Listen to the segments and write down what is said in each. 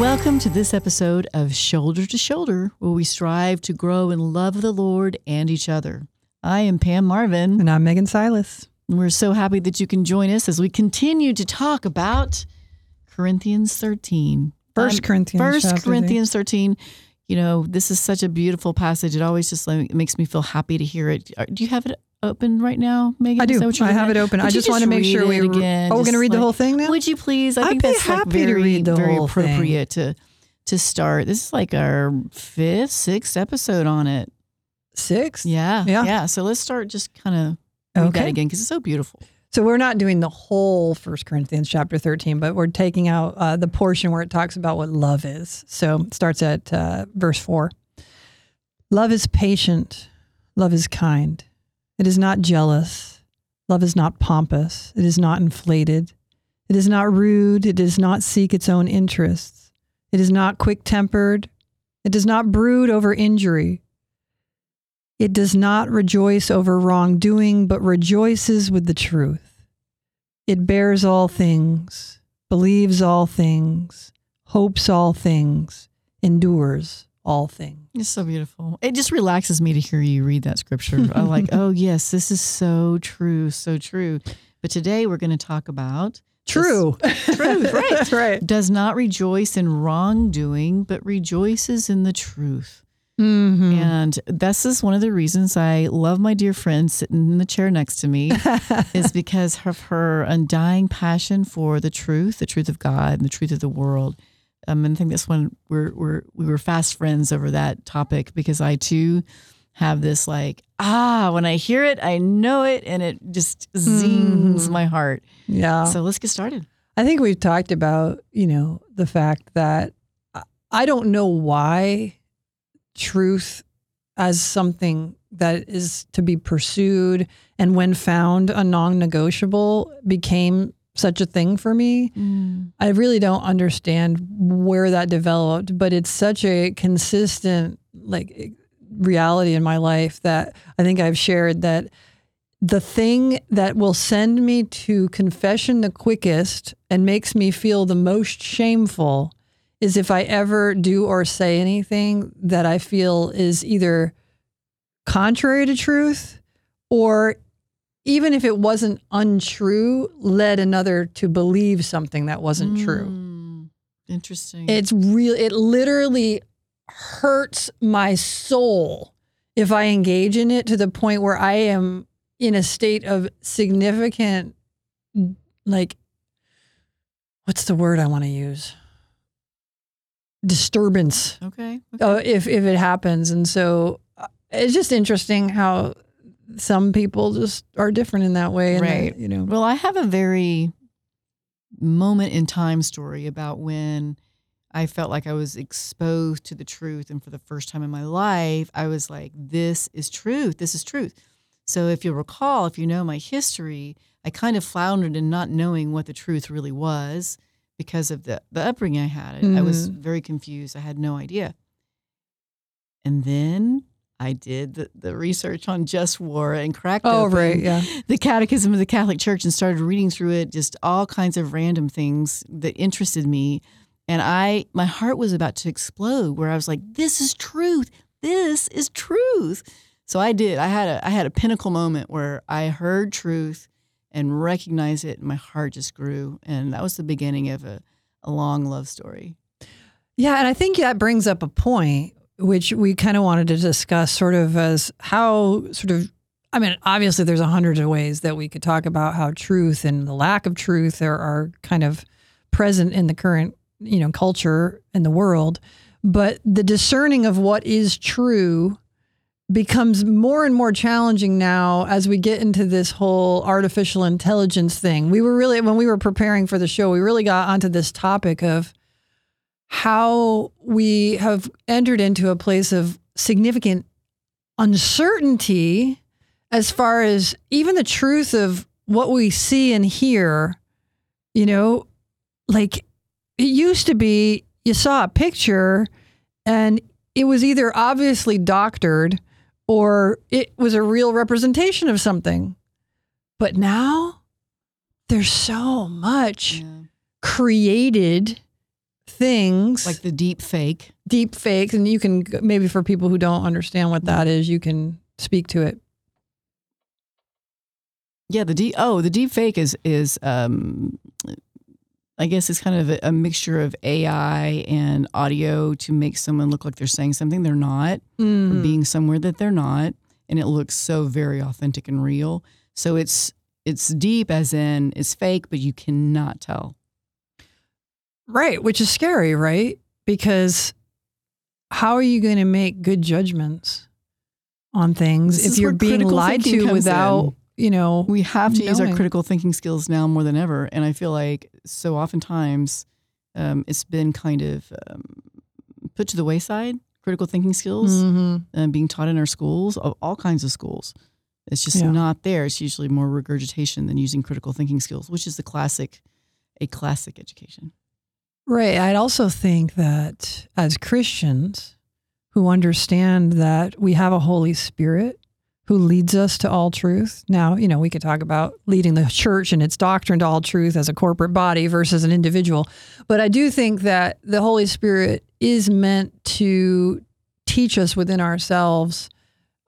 Welcome to this episode of Shoulder to Shoulder, where we strive to grow in love of the Lord and each other. I am Pam Marvin. And I'm Megan Silas. And we're so happy that you can join us as we continue to talk about Corinthians 13. First Um, Corinthians. First Corinthians 13. You know, this is such a beautiful passage. It always just like, makes me feel happy to hear it. Do you have it open right now, Megan? I do. that what you're I have it open. Would I just want to make sure we again. Oh, we're going to read the whole thing now? Would you please? I I'd think be that's like happy to very, read the very whole thing. appropriate to to start. This is like our fifth, sixth episode on it. Six? Yeah, Yeah. yeah. So let's start just kind of read that Okay. again because it's so beautiful. So we're not doing the whole First Corinthians chapter 13, but we're taking out uh, the portion where it talks about what love is. So it starts at uh, verse 4. Love is patient. Love is kind. It is not jealous. Love is not pompous. It is not inflated. It is not rude. It does not seek its own interests. It is not quick tempered. It does not brood over injury. It does not rejoice over wrongdoing, but rejoices with the truth. It bears all things, believes all things, hopes all things, endures all things. It's so beautiful. It just relaxes me to hear you read that scripture. I'm like, oh yes, this is so true, so true. But today we're going to talk about True. Truth, right. That's right. does not rejoice in wrongdoing, but rejoices in the truth. Mm-hmm. And this is one of the reasons I love my dear friend sitting in the chair next to me, is because of her undying passion for the truth, the truth of God, and the truth of the world. Um, and I think this one we're, we're we were fast friends over that topic because I too have this like ah when I hear it I know it and it just zings Mhm. my heart. yeah. So let's get started. I think we've talked about, you know, the fact that I- I don't know why truth as something that is to be pursued and when found a non-negotiable became such a thing for me. Mm. I really don't understand where that developed, but it's such a consistent like reality in my life that I think I've shared that the thing that will send me to confession the quickest and makes me feel the most shameful is if I ever do or say anything that I feel is either contrary to truth or even if it wasn't untrue, led another to believe something that wasn't true. Mm, Interesting. It's real. It literally hurts my soul if I engage in it to the point where I am in a state of significant, like, what's the word I want to use? Disturbance. okay. okay. Uh, if if it happens, and so uh, it's just interesting how some people just are different in that way, and that, Right. you know. Well, I have a very moment in time story about when I felt like I was exposed to the truth. And for the first time in my life, I was like, this is truth. This is truth. So if you'll recall, if you know my history, I kind of floundered in not knowing what the truth really was because of the, the upbringing I had. I- I was mm-hmm. very confused. I had no idea. And then I did the, the research on just war and cracked Oh, open right, yeah. the Catechism of the Catholic Church and started reading through it, just all kinds of random things that interested me. And I, my heart was about to explode where I was like, this is truth. This is truth. So I did. I had a, I had a pinnacle moment where I heard truth and recognized it and my heart just grew. And that was the beginning of a, a long love story. Yeah, and I think that brings up a point which we kind of wanted to discuss, sort of as how sort of. I mean, obviously, there's a hundred of ways that we could talk about how truth and the lack of truth are, are kind of present in the current, you know, culture and the world. But the discerning of what is true becomes more and more challenging now as we get into this whole artificial intelligence thing. We were really, when we were preparing for the show, we really got onto this topic of how we have entered into a place of significant uncertainty as far as even the truth of what we see and hear. You know, like it used to be you saw a picture and it was either obviously doctored or it was a real representation of something. But now there's so much Yeah. created things like the deep fake. deep fakes and you can maybe for people who don't understand what that is you can speak to it Yeah, the deep. Oh, the deep fake is is um, I guess it's kind of a, a mixture of AI and audio to make someone look like they're saying something they're not, or Mm. being somewhere that they're not, and it looks so very authentic and real. So it's it's deep, as in it's fake, but you cannot tell. Right which is scary right because how are you going to make good judgments on things This if you're being lied to without in. you know We have to use our critical thinking skills now more than ever, and I feel like so oftentimes um, it's been kind of um, put to the wayside. Critical thinking skills. Mhm. uh, being taught in our schools, of all kinds of schools. It's just Yeah. not there. It's usually more regurgitation than using critical thinking skills, which is the classic, a classic education. Right. I'd also think that as Christians who understand that we have a Holy Spirit who leads us to all truth. Now, you know, we could talk about leading the church and its doctrine to all truth as a corporate body versus an individual. But I do think that the Holy Spirit is meant to teach us within ourselves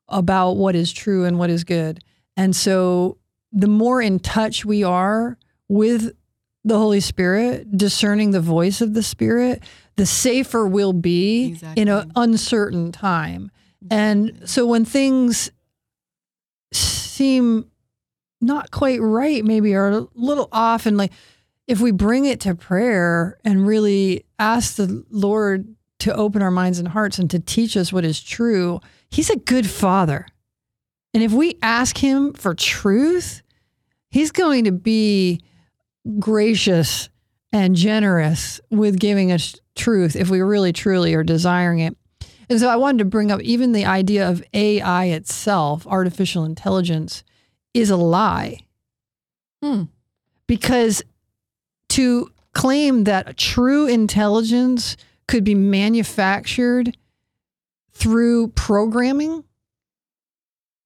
about what is true and what is good. And so the more in touch we are with the Holy Spirit, discerning the voice of the Spirit, the safer we'll be in an uncertain time. Mm-hmm. And so when things seem not quite right, maybe, or a little off, and like if we bring it to prayer and really ask the Lord to open our minds and hearts and to teach us what is true, He's a good Father. And if we ask Him for truth, He's going to be gracious and generous with giving us truth if we really truly are desiring it. And so I wanted to bring up even the idea of AI itself, artificial intelligence, is a lie. Hmm. Because to claim that true intelligence could be manufactured through programming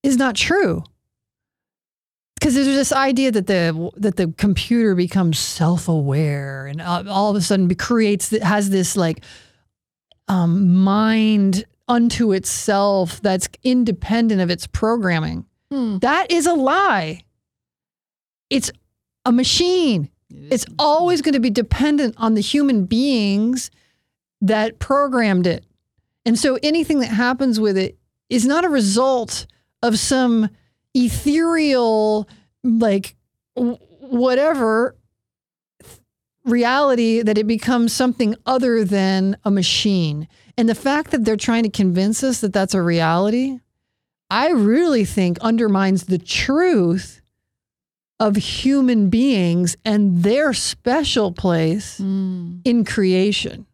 is not true. Because there's this idea that the that the computer becomes self-aware and all all of a sudden creates has this like um, mind unto itself that's independent of its programming. Hmm. That is a lie. It's a machine. It It's always going to be dependent on the human beings that programmed it. And so anything that happens with it is not a result of some ethereal, like, whatever reality that it becomes something other than a machine. And the fact that they're trying to convince us that that's a reality, I really think undermines the truth of human beings and their special place Hmm. in creation.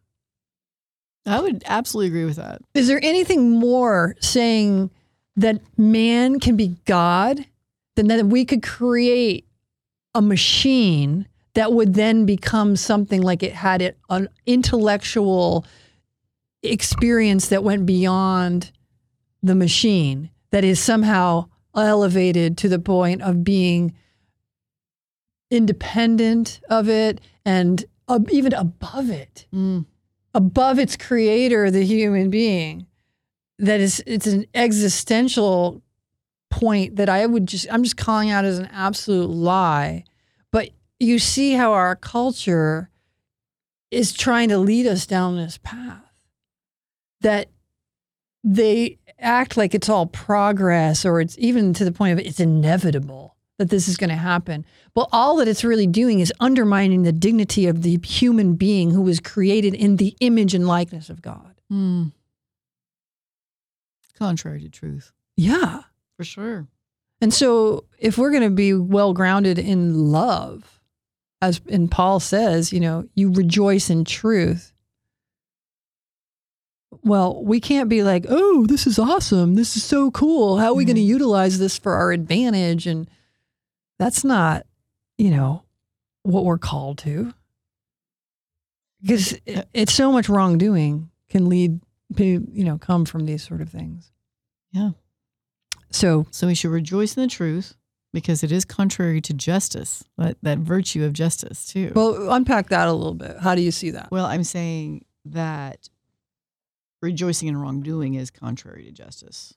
I would absolutely agree with that. Is there anything more saying that man can be God than that we could create a machine that would then become something like it had it, an intellectual experience that went beyond the machine, that is somehow elevated to the point of being independent of it and uh, even above it Hmm. above its creator, the human being. That is, it's an existential point that I would just, I'm just calling out as an absolute lie. But you see how our culture is trying to lead us down this path. That they act like it's all progress or it's even to the point of it's inevitable that this is going to happen. Well, all that it's really doing is undermining the dignity of the human being who was created in the image and likeness of God. Hmm. Contrary to truth, Yeah. For sure. And so if we're going to be well grounded in love, as and Paul says, you know, you rejoice in truth. Well, we can't be like, oh, this is awesome. This is so cool. How are we going to mm-hmm. utilize this for our advantage? And that's not, you know, what we're called to. Because it, it's so much wrongdoing can lead you know, come from these sort of things. Yeah. So So we should rejoice in the truth, because it is contrary to justice, that, that virtue of justice, too. Well, unpack that a little bit. How do you see that? Well, I'm saying that rejoicing in wrongdoing is contrary to justice.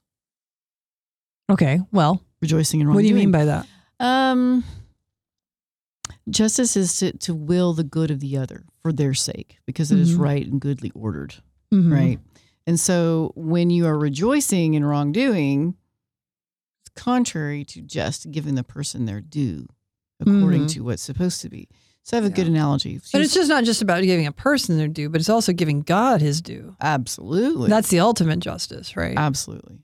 Okay. Well, Rejoicing in wrongdoing. what do you mean by that? Um, justice is to, to will the good of the other for their sake because it is Mhm. right and goodly ordered, Mhm. right? And so when you are rejoicing in wrongdoing, contrary to just giving the person their due according Mhm. to what's supposed to be. So I have a good Yeah. analogy. But it's just not just about giving a person their due, but it's also giving God his due. absolutely That's the ultimate justice, right? absolutely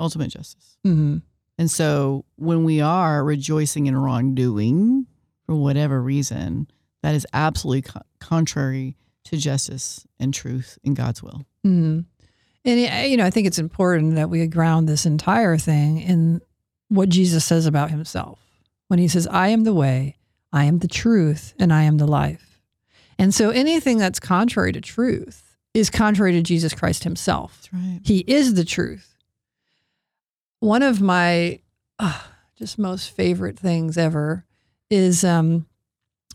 ultimate justice. hmm And so when we are rejoicing in wrongdoing for whatever reason, that is absolutely co- contrary to justice and truth in God's will. hmm And you know, I think it's important that we ground this entire thing in what Jesus says about himself when he says, "I am the way, I am the truth, and I am the life." And so anything that's contrary to truth is contrary to Jesus Christ himself. That's right. He is the truth. One of my uh, just most favorite things ever is, um,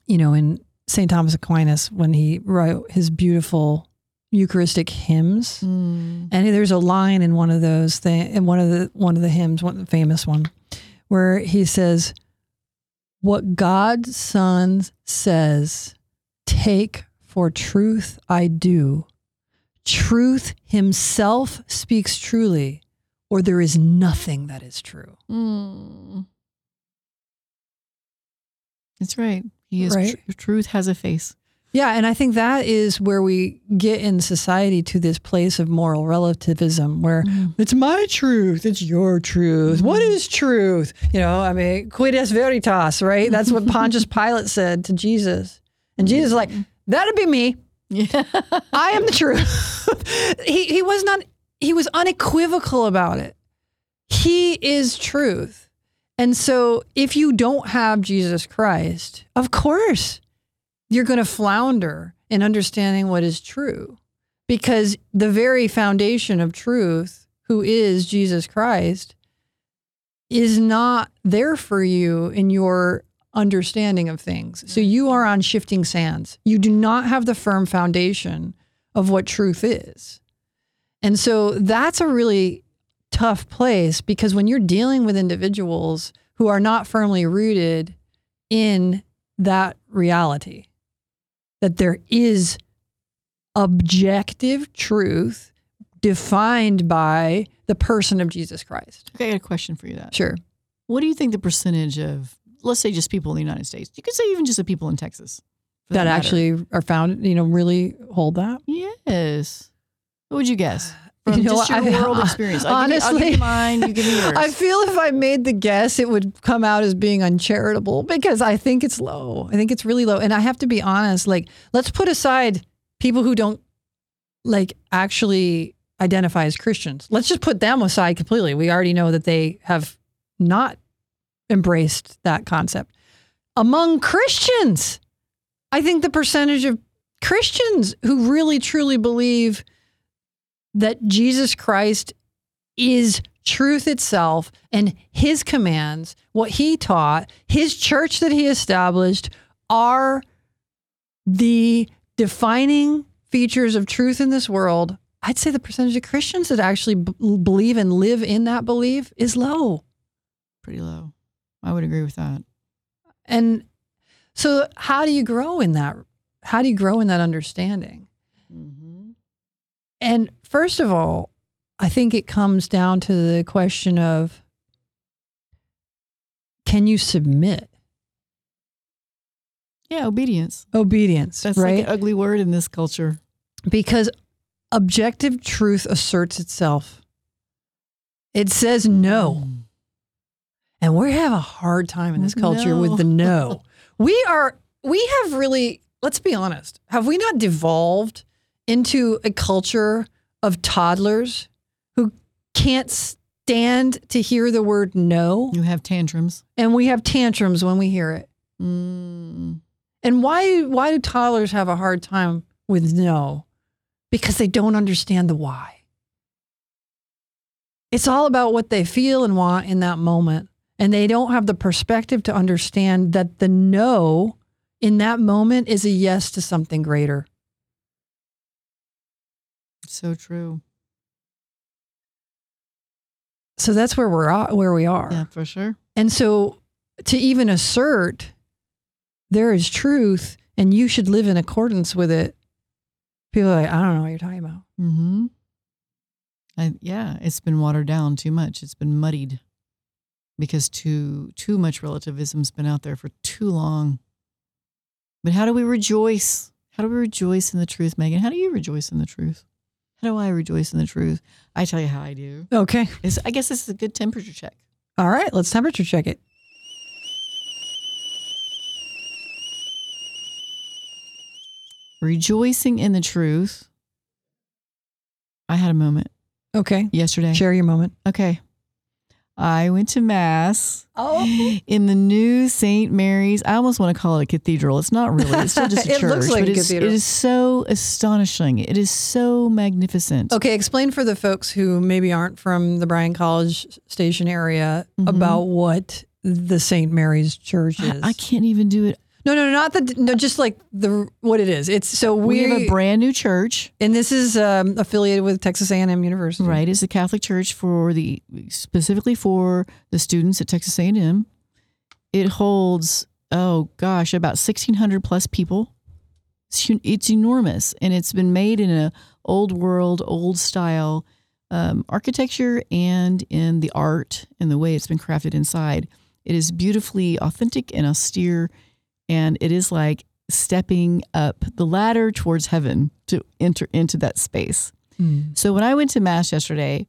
you know, in St. Thomas Aquinas when he wrote his beautiful Eucharistic hymns. Mm. And there's a line in one of those thing in one of the one of the hymns, one the famous one, where he says, "What God's Son says, take for truth I do. Truth Himself speaks truly, or there is nothing that is true." Mm. That's right. He is Right. tr- truth has a face. Yeah, and I think that is where we get in society to this place of moral relativism where mm-hmm. it's my truth, it's your truth. What mm-hmm. is truth? You know, I mean, quid est veritas, right? That's what Pontius Pilate said to Jesus. And Jesus is like, that'd be me. Yeah. I am the truth. he he was not he was unequivocal about it. He is truth. And so if you don't have Jesus Christ, of course you're going to flounder in understanding what is true because the very foundation of truth, who is Jesus Christ, is not there for you in your understanding of things. So you are on shifting sands. You do not have the firm foundation of what truth is. And so that's a really tough place because when you're dealing with individuals who are not firmly rooted in that reality, that there is objective truth defined by the person of Jesus Christ. Okay, I got a question for you. That Sure. what do you think the percentage of, let's say, just people in the United States? You could say even just the people in Texas for That actually are found, you know, really hold that. Yes. What would you guess? From You um, know just your I- world experience. I'll give you- give honestly, you mine. You give me yours. I feel if I made the guess, it would come out as being uncharitable because I think it's low. I think it's really low. And I have to be honest, like, let's put aside people who don't like actually identify as Christians. Let's just put them aside completely. We already know that they have not embraced that concept. Among Christians, I think the percentage of Christians who really truly believe that Jesus Christ is truth itself and his commands, what he taught, his church that he established are the defining features of truth in this world. I'd say the percentage of Christians that actually b- believe and live in that belief is low. Pretty low. I would agree with that. And so how do you grow in that? How do you grow in that understanding? Mm-hmm. And first of all, I think it comes down to the question of can you submit? Yeah, obedience. Obedience, That's right? like an ugly word in this culture. because objective truth asserts itself. It says no. Mm. And we have a hard time in this culture with the no. we are, we have really, let's be honest, have we not devolved into a culture of toddlers who can't stand to hear the word no? You have tantrums. And we have tantrums when we hear it. Mm. And why, why do toddlers have a hard time with no? Because they don't understand the why. It's all about what they feel and want in that moment. and they don't have the perspective to understand that the no in that moment is a yes to something greater. So true. So that's where we're at, where we are. Yeah, for sure. And so to even assert there is truth and you should live in accordance with it, people are like, I don't know what you're talking about. Mm-hmm. I, yeah, it's been watered down too much. It's been muddied because too too much relativism's been out there for too long. But how do we rejoice? How do we rejoice in the truth, Megan? How do you rejoice in the truth? How do I rejoice in the truth? I tell you how I do. Okay. It's, I guess this is a good temperature check. All right, let's temperature check it. Rejoicing in the truth. I had a moment Okay. yesterday. Share your moment. Okay. I went to mass Oh. in the new St. Mary's. I almost want to call it a cathedral. It's not really. It's still just a It church. looks like but a cathedral. It is so astonishing. It is so magnificent. Okay, explain for the folks who maybe aren't from the Bryan College Station area Mhm. about what the St. Mary's Church I, is. I can't even do it. No, no, not the no, just like the what it is. It's so We, we, have a brand new church, and this is um, affiliated with Texas A&M University. right? It's a Catholic church for the specifically for the students at Texas A&M. It holds oh gosh, about sixteen hundred plus people. It's, it's enormous, and it's been made in a old world, old style um, architecture and in the art and the way it's been crafted inside. It is beautifully authentic and austere, and it is like stepping up the ladder towards heaven to enter into that space. Mm. So when I went to mass yesterday,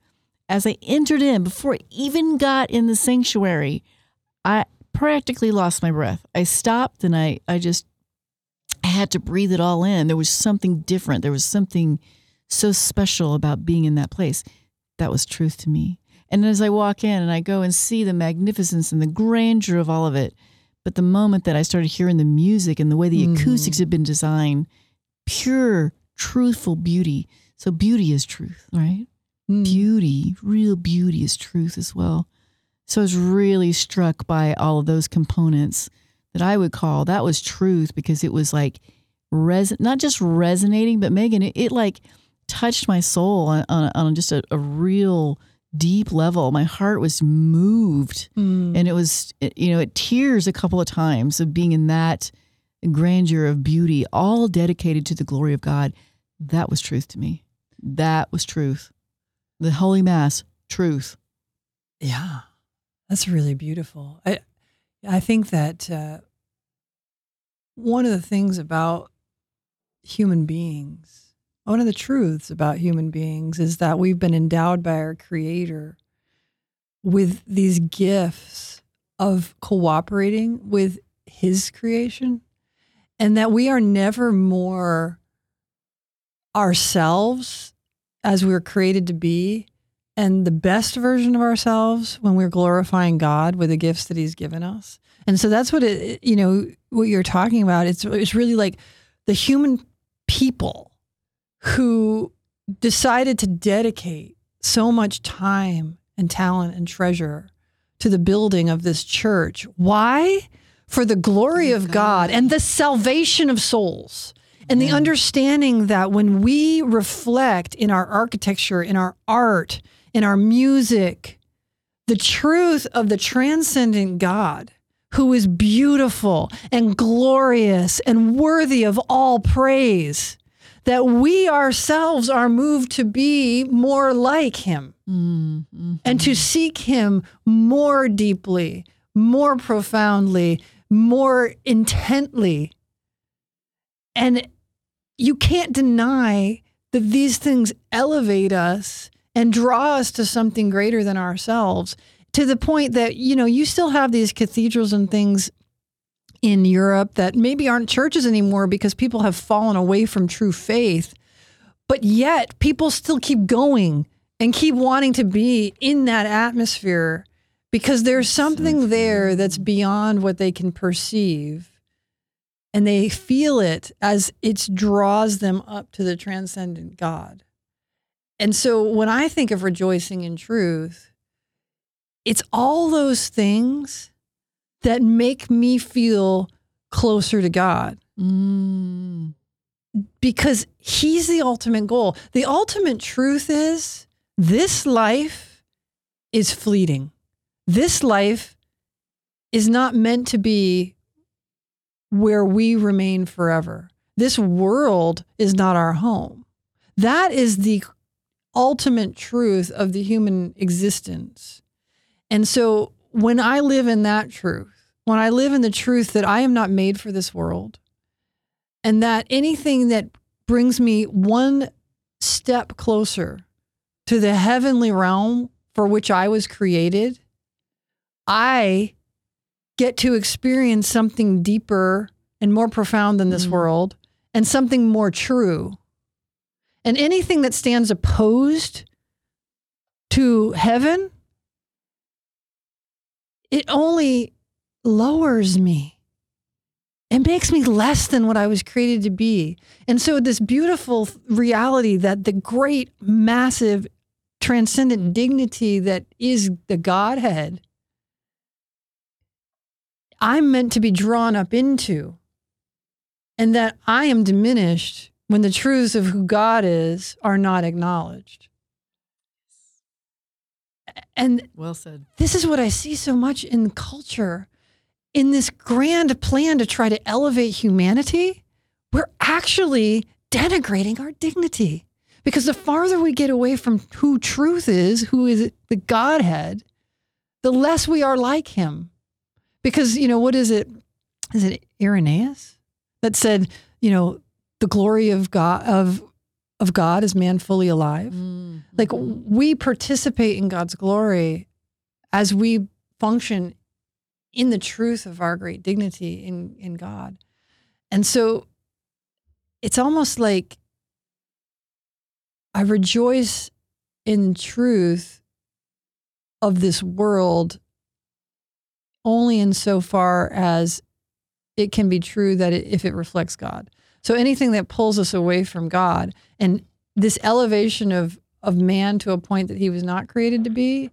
as I entered in, before I even got in the sanctuary, I practically lost my breath. I stopped and I, I just I had to breathe it all in. There was something different. There was something so special about being in that place. That was truth to me. And as I walk in and I go and see the magnificence and the grandeur of all of it, but the moment that I started hearing the music and the way the Mhm. acoustics had been designed, pure, truthful beauty. So beauty is truth, right? Mm. Beauty, real beauty is truth as well. So I was really struck by all of those components that I would call that was truth because it was like res not just resonating, but Megan, it, it like touched my soul on, on, on just a, a real deep level. My heart was moved Mm. and it was you know it tears a couple of times of being in that grandeur of beauty all dedicated to the glory of god that was truth to me that was truth the holy mass truth Yeah, that's really beautiful. I I think that uh, one of the things about human beings, one of the truths about human beings, is that we've been endowed by our Creator with these gifts of cooperating with His creation, and that we are never more ourselves as we were created to be and the best version of ourselves when we're glorifying God with the gifts that He's given us. And so that's what it, you know, what you're talking about. It's it's really like the human people who decided to dedicate so much time and talent and treasure to the building of this church. Why? For the glory of God and the salvation of souls. And the understanding that when we reflect in our architecture, in our art, in our music, the truth of the transcendent God who is beautiful and glorious and worthy of all praise, that we ourselves are moved to be more like him mm, mm. and to seek him more deeply, more profoundly, more intently. And you can't deny that these things elevate us and draw us to something greater than ourselves to the point that, you know, you still have these cathedrals and things in Europe that maybe aren't churches anymore because people have fallen away from true faith. But yet people still keep going and keep wanting to be in that atmosphere because there's something there that's beyond what they can perceive. And they feel it as it draws them up to the transcendent God. And so when I think of rejoicing in truth, it's all those things that make me feel closer to God Mm. because he's the ultimate goal. The ultimate truth is this life is fleeting. This life is not meant to be where we remain forever. This world is not our home. That is the ultimate truth of the human existence. And so when I live in that truth, when I live in the truth that I am not made for this world, and that anything that brings me one step closer to the heavenly realm for which I was created, I get to experience something deeper and more profound than this Mm. world and something more true. And anything that stands opposed to heaven, it only lowers me. It makes me less than what I was created to be. And so, this beautiful reality that the great, massive, transcendent dignity that is the Godhead, I'm meant to be drawn up into, and that I am diminished when the truths of who God is are not acknowledged. And Well said. this is what I see so much in culture. In this grand plan to try to elevate humanity, we're actually denigrating our dignity. Because the farther we get away from who truth is, who is the Godhead, the less we are like him. Because, you know, what is it? Is it Irenaeus that said, you know, the glory of God of of God is man fully alive? Mm. Like we participate in God's glory as we function in the truth of our great dignity in, in God. And so it's almost like I rejoice in truth of this world only insofar as it can be true that it, if it reflects God. So anything that pulls us away from God and this elevation of of man to a point that he was not created to be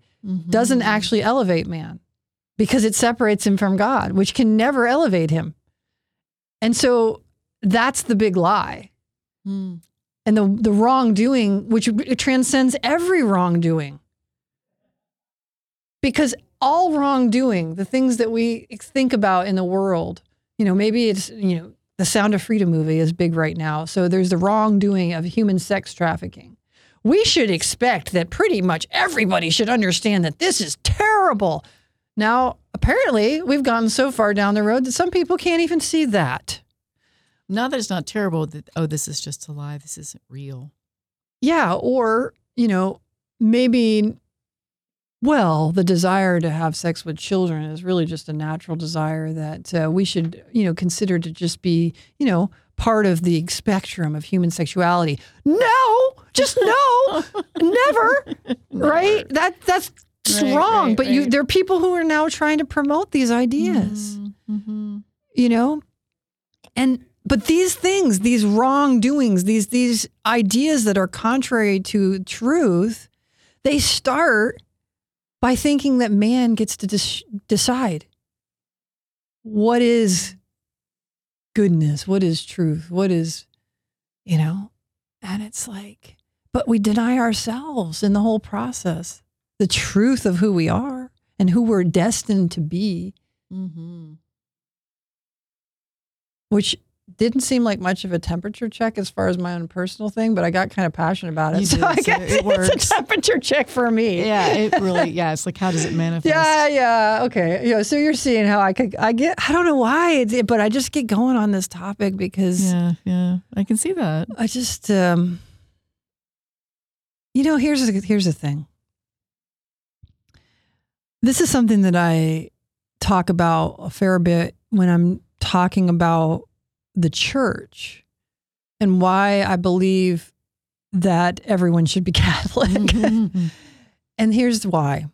doesn't Mhm. actually elevate man because it separates him from God, which can never elevate him. And so that's the big lie. Mm. And the the wrongdoing, which transcends every wrongdoing. Because all wrongdoing, the things that we think about in the world, you know, maybe it's, you know, the Sound of Freedom movie is big right now. So there's the wrongdoing of human sex trafficking. We should expect that pretty much everybody should understand that this is terrible. Now, apparently, we've gotten so far down the road that some people can't even see that. Now that it's not terrible. That oh, this is just a lie. This isn't real. Yeah, or, you know, maybe, well, the desire to have sex with children is really just a natural desire that uh, we should, you know, consider to just be, you know, part of the spectrum of human sexuality. No, just no, never, right? That that's Right, wrong. right, but you, there are people who are now trying to promote these ideas Mm-hmm. you know and but these things these wrongdoings these these ideas that are contrary to truth they start by thinking that man gets to dis- decide what is goodness what is truth what is you know and it's like but we deny ourselves in the whole process the truth of who we are and who we're destined to be Mm-hmm. which didn't seem like much of a temperature check as far as my own personal thing, but I got kind of passionate about it. You so did, I so guess it it's a temperature check for me. Yeah, it really. Yeah, it's like how does it manifest? Yeah, yeah, okay. Yeah, so you're seeing how I could, I get, I don't know why, it's, but I just get going on this topic because yeah, yeah. I can see that. I just, um, you know, here's the, here's the thing. This is something that I talk about a fair bit when I'm talking about the church and why I believe that everyone should be Catholic. Mhm. and here's why.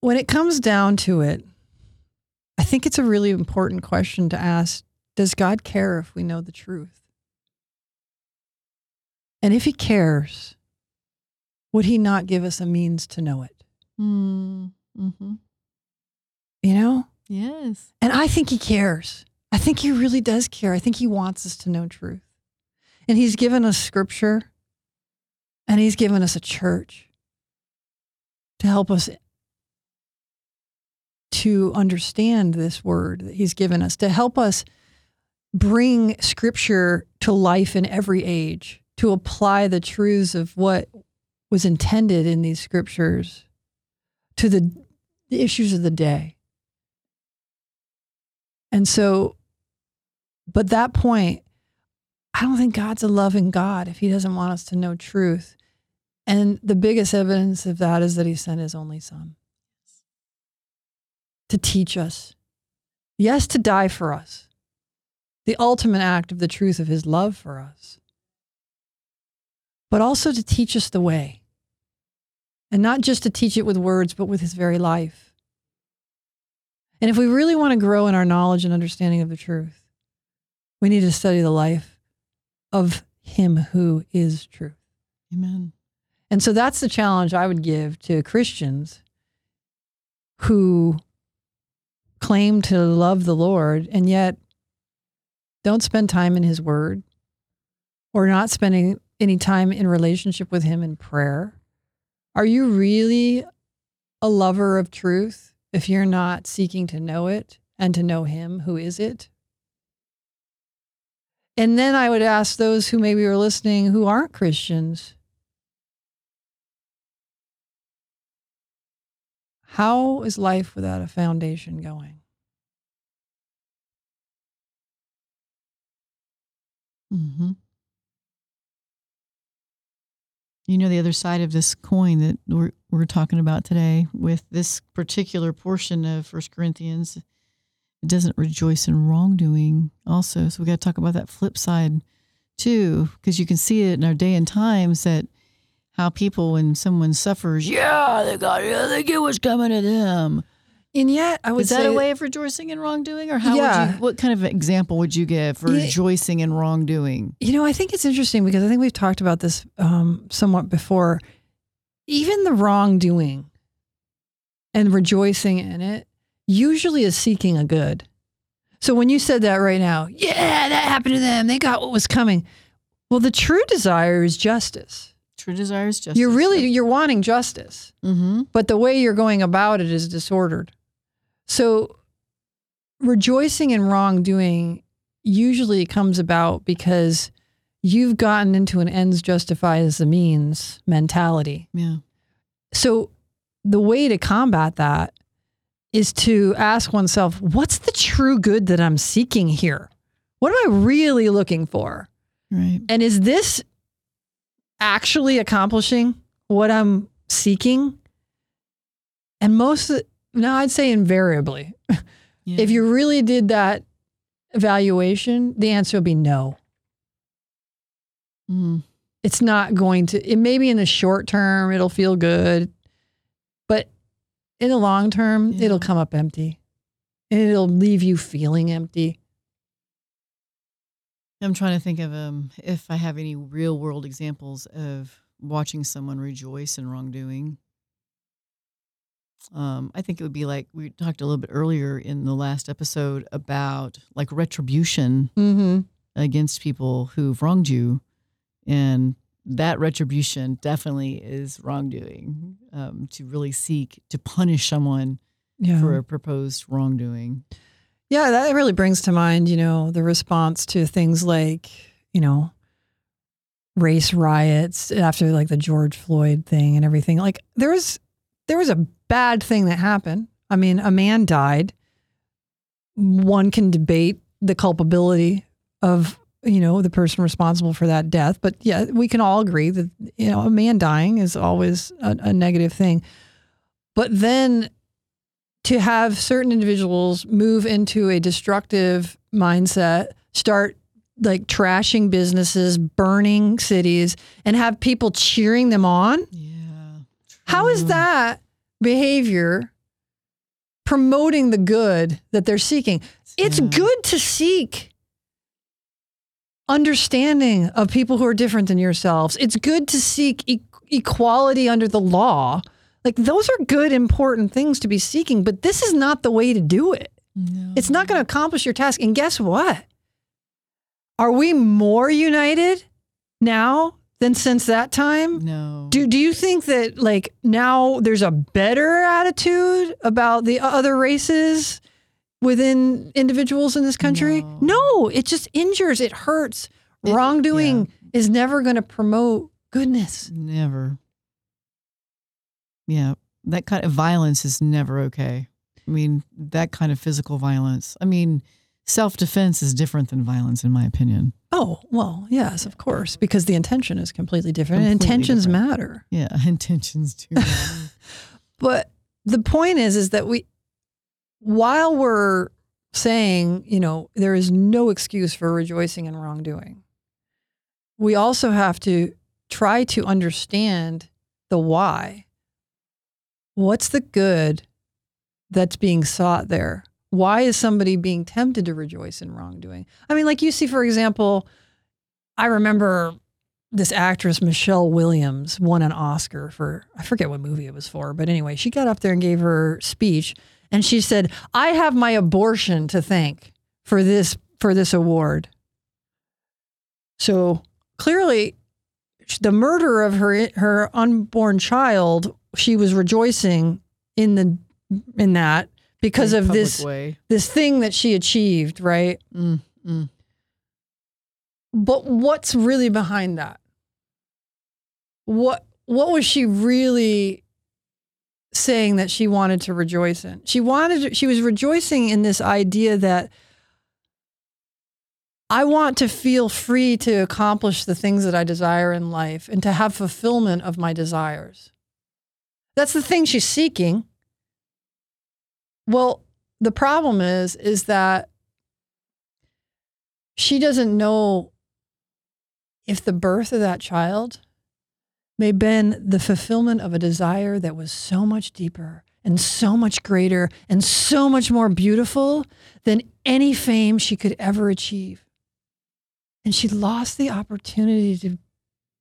When it comes down to it, I think it's a really important question to ask Does God care if we know the truth? And if He cares, would He not give us a means to know it? Mm, hmm You know? Yes. And I think he cares. I think he really does care. I think he wants us to know truth. And he's given us scripture and he's given us a church to help us to understand this word that he's given us, to help us bring scripture to life in every age, to apply the truths of what was intended in these scriptures to the, the issues of the day. And so, but that point, I don't think God's a loving God if he doesn't want us to know truth. And the biggest evidence of that is that he sent his only son to teach us. Yes, to die for us. The ultimate act of the truth of his love for us. But also to teach us the way. And not just to teach it with words, but with his very life. And if we really want to grow in our knowledge and understanding of the truth, we need to study the life of him who is truth. Amen. And so that's the challenge I would give to Christians who claim to love the Lord and yet don't spend time in his word or not spending any time in relationship with him in prayer. Are you really a lover of truth if you're not seeking to know it and to know him who is it? And then I would ask those who maybe are listening who aren't Christians How is life without a foundation going? Mm-hmm. You know, the other side of this coin that we're, we're talking about today with this particular portion of First Corinthians, doesn't rejoice in wrongdoing also. So we got to talk about that flip side too, because you can see it in our day and times that how people, when someone suffers, yeah, they got it, they get what's coming to them. And yet, I would Is that say a way of rejoicing in wrongdoing, or how would Yeah. you? What kind of example would you give for rejoicing in wrongdoing? You know, I think it's interesting because I think we've talked about this um, somewhat before. Even the wrongdoing and rejoicing in it usually is seeking a good. So when you said that right now, yeah, that happened to them. They got what was coming. Well, the true desire is justice. True desires, justice. You're really you're wanting justice, Mm-hmm. but the way you're going about it is disordered. So rejoicing in wrongdoing usually comes about because you've gotten into an ends justifies the means mentality. Yeah. So the way to combat that is to ask oneself, what's the true good that I'm seeking here? What am I really looking for? Right. And is this actually accomplishing what I'm seeking? And most, no, I'd say invariably. Yeah. If you really did that evaluation, the answer would be no. Mm. It's not going to, it maybe in the short term, it'll feel good, in the long term, Yeah. it'll come up empty and it'll leave you feeling empty. I'm trying to think of um if I have any real world examples of watching someone rejoice in wrongdoing. Um, I think it would be like we talked a little bit earlier in the last episode about like retribution Mm-hmm. against people who've wronged you, and that retribution definitely is wrongdoing. Um, to really seek to punish someone Yeah. for a proposed wrongdoing. Yeah, that really brings to mind, you know, the response to things like, you know, race riots after like the George Floyd thing and everything. Like there was there was a bad thing that happened. I mean, a man died. One can debate the culpability of, you know, the person responsible for that death, but yeah, we can all agree that, you know, a man dying is always a, a negative thing. But then to have certain individuals move into a destructive mindset, start like trashing businesses, burning cities, and have people cheering them on. Yeah. How is that behavior promoting the good that they're seeking? It's Yeah. good to seek understanding of people who are different than yourselves. It's good to seek e- equality under the law. Like those are good, important things to be seeking, but this is not the way to do it. No. It's not going to accomplish your task. And guess what? Are we more united now than since that time? No. Do do you think that like now there's a better attitude about the other races within individuals in this country? No. No, it just injures, it hurts. It- Wrongdoing is never going to promote goodness. Never. Yeah. That kind of violence is never okay. I mean, that kind of physical violence. I mean, self defense is different than violence, in my opinion. Oh, well, yes, of course, because the intention is completely different Completely intentions different. matter. Yeah. Intentions do. But the point is, is that we, while we're saying, you know, there is no excuse for rejoicing in wrongdoing, we also have to try to understand the why. What's the good that's being sought there? Why is somebody being tempted to rejoice in wrongdoing? I mean, like you see, for example, I remember this actress Michelle Williams won an Oscar for I forget what movie it was for, but anyway, she got up there and gave her speech and she said, "I have my abortion to thank for this for this award." So, clearly the murder of her her unborn child, she was rejoicing in the in that because In of this way. this thing that she achieved, right? Mm, mm. But what's really behind that? What what was she really saying that she wanted to rejoice in? She wanted she was rejoicing in this idea that I want to feel free to accomplish the things that I desire in life and to have fulfillment of my desires. That's the thing she's seeking. Well, the problem is is that she doesn't know if the birth of that child may have been the fulfillment of a desire that was so much deeper and so much greater and so much more beautiful than any fame she could ever achieve. And she lost the opportunity to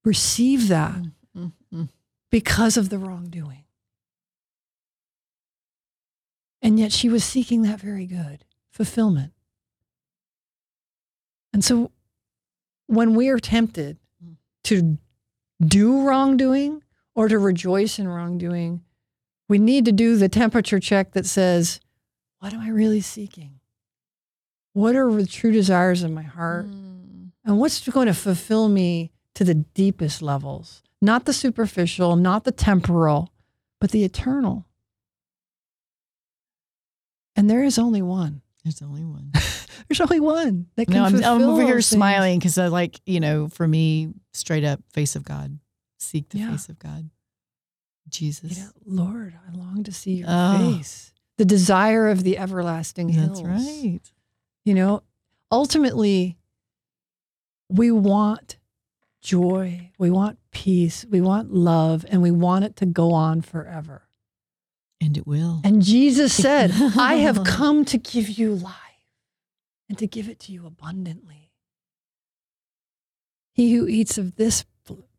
receive that Mm, mm. because of the wrongdoing. And yet she was seeking that very good fulfillment. And so when we are tempted to do wrongdoing or to rejoice in wrongdoing, we need to do the temperature check that says, what am I really seeking? What are the true desires of my heart? Mm. And what's going to fulfill me to the deepest levels? Not the superficial, not the temporal, but the eternal. And there is only one. There's only one. There's only one that can No, I'm, I'm over here things. smiling because I like, you know, for me, straight up face of God. Seek the Yeah. face of God. Jesus. You know, Lord, I long to see your Oh. face. The desire of the everlasting hills. That's right. You know, ultimately, we want joy, we want peace, we want love, and we want it to go on forever. And it will. And Jesus said, I have come to give you life and to give it to you abundantly. He who eats of this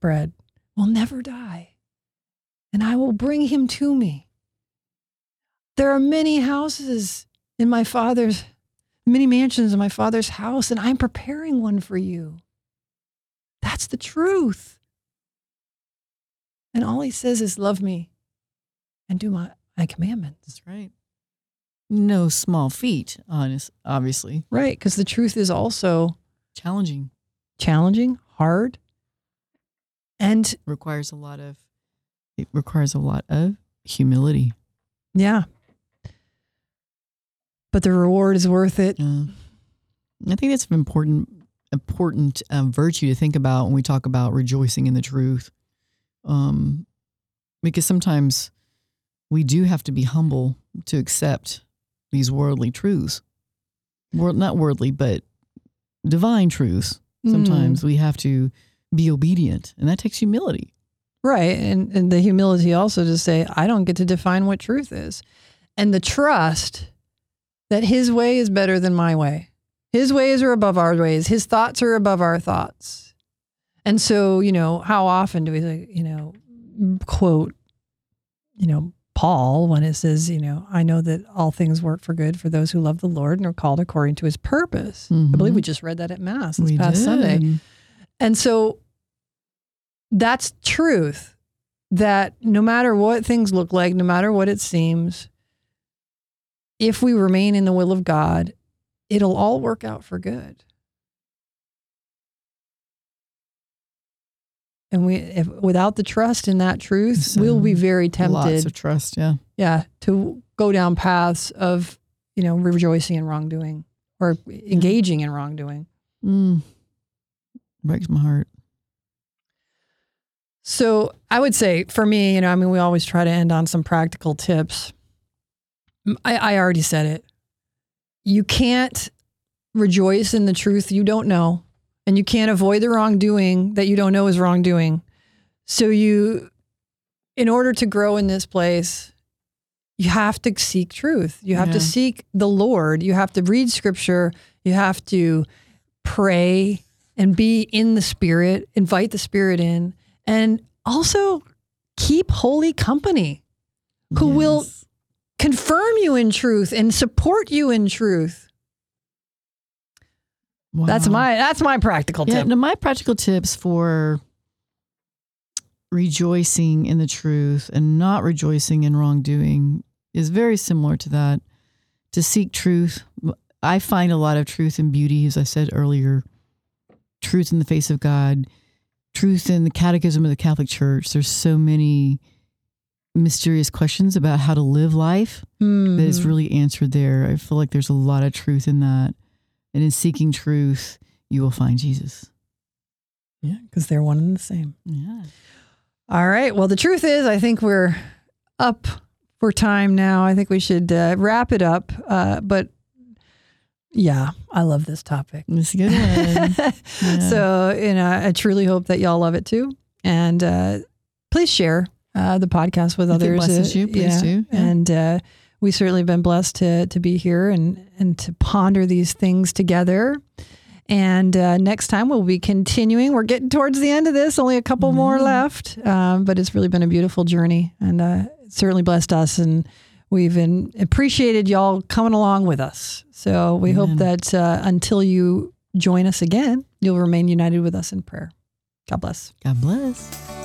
bread will never die, and I will bring him to me. There are many houses in my father's, many mansions in my father's house, and I'm preparing one for you. That's the truth. And all he says is, Love me and do my, my commandments. That's right. No small feat, honest, obviously. Right. Because the truth is also Challenging. challenging, hard, and Requires a lot of it requires a lot of humility. yeah. But the reward is worth it. Uh, I think that's an important important uh, virtue to think about when we talk about rejoicing in the truth. Um, because sometimes we do have to be humble to accept these worldly truths. World, not worldly, but divine truths. Hmm. Sometimes we have to be obedient, and that takes humility. Right. And, and the humility also to say, I don't get to define what truth is. And the trust that his way is better than my way. His ways are above our ways. His thoughts are above our thoughts. And so, you know, how often do we, you know, quote you know, Paul when it says, you know, I know that all things work for good for those who love the Lord and are called according to his purpose. I mm-hmm. believe we just read that at Mass this we past did. Sunday. And so that's truth that no matter what things look like, no matter what it seems, if we remain in the will of God, it'll all work out for good. And we, if, without the trust in that truth, So, we'll be very tempted. Lots of trust. Yeah. yeah, to go down paths of, you know, rejoicing in wrongdoing or engaging in wrongdoing. Mm. Breaks my heart. So I would say for me, you know, I mean, we always try to end on some practical tips. I, I already said it. You can't rejoice in the truth you don't know, and you can't avoid the wrongdoing that you don't know is wrongdoing. So you, in order to grow in this place, you have to seek truth. You have Yeah. to seek the Lord. You have to read scripture. You have to pray and be in the spirit, invite the spirit in, and also keep holy company Who will- confirm you in truth and support you in truth. That's my that's my practical Yeah, tip. no, my practical tips for rejoicing in the truth and not rejoicing in wrongdoing is very similar to that. To seek truth, I find a lot of truth and beauty, as I said earlier, truth in the face of God, truth in the catechism of the Catholic Church. There's so many mysterious questions about how to live life Hmm. that is really answered there. I feel like there's a lot of truth in that. And in seeking truth, you will find Jesus. yeah, because they're one and the same. Yeah. All right. Well, the truth is, I think we're up for time now. I think we should uh, wrap it up. Uh, but yeah, I love this topic. It's a good one. Yeah. So, you know, I truly hope that y'all love it too. And uh, please share uh, the podcast with If it others. blesses Uh, you, please do. Yeah. And uh, we certainly have been blessed to to be here and and to ponder these things together. And uh, next time we'll be continuing. We're getting towards the end of this. Only a couple more Mhm. left, um, but it's really been a beautiful journey, and uh, certainly blessed us. And we've in, appreciated y'all coming along with us. So we hope that uh, until you join us again, you'll remain united with us in prayer. God bless. God bless.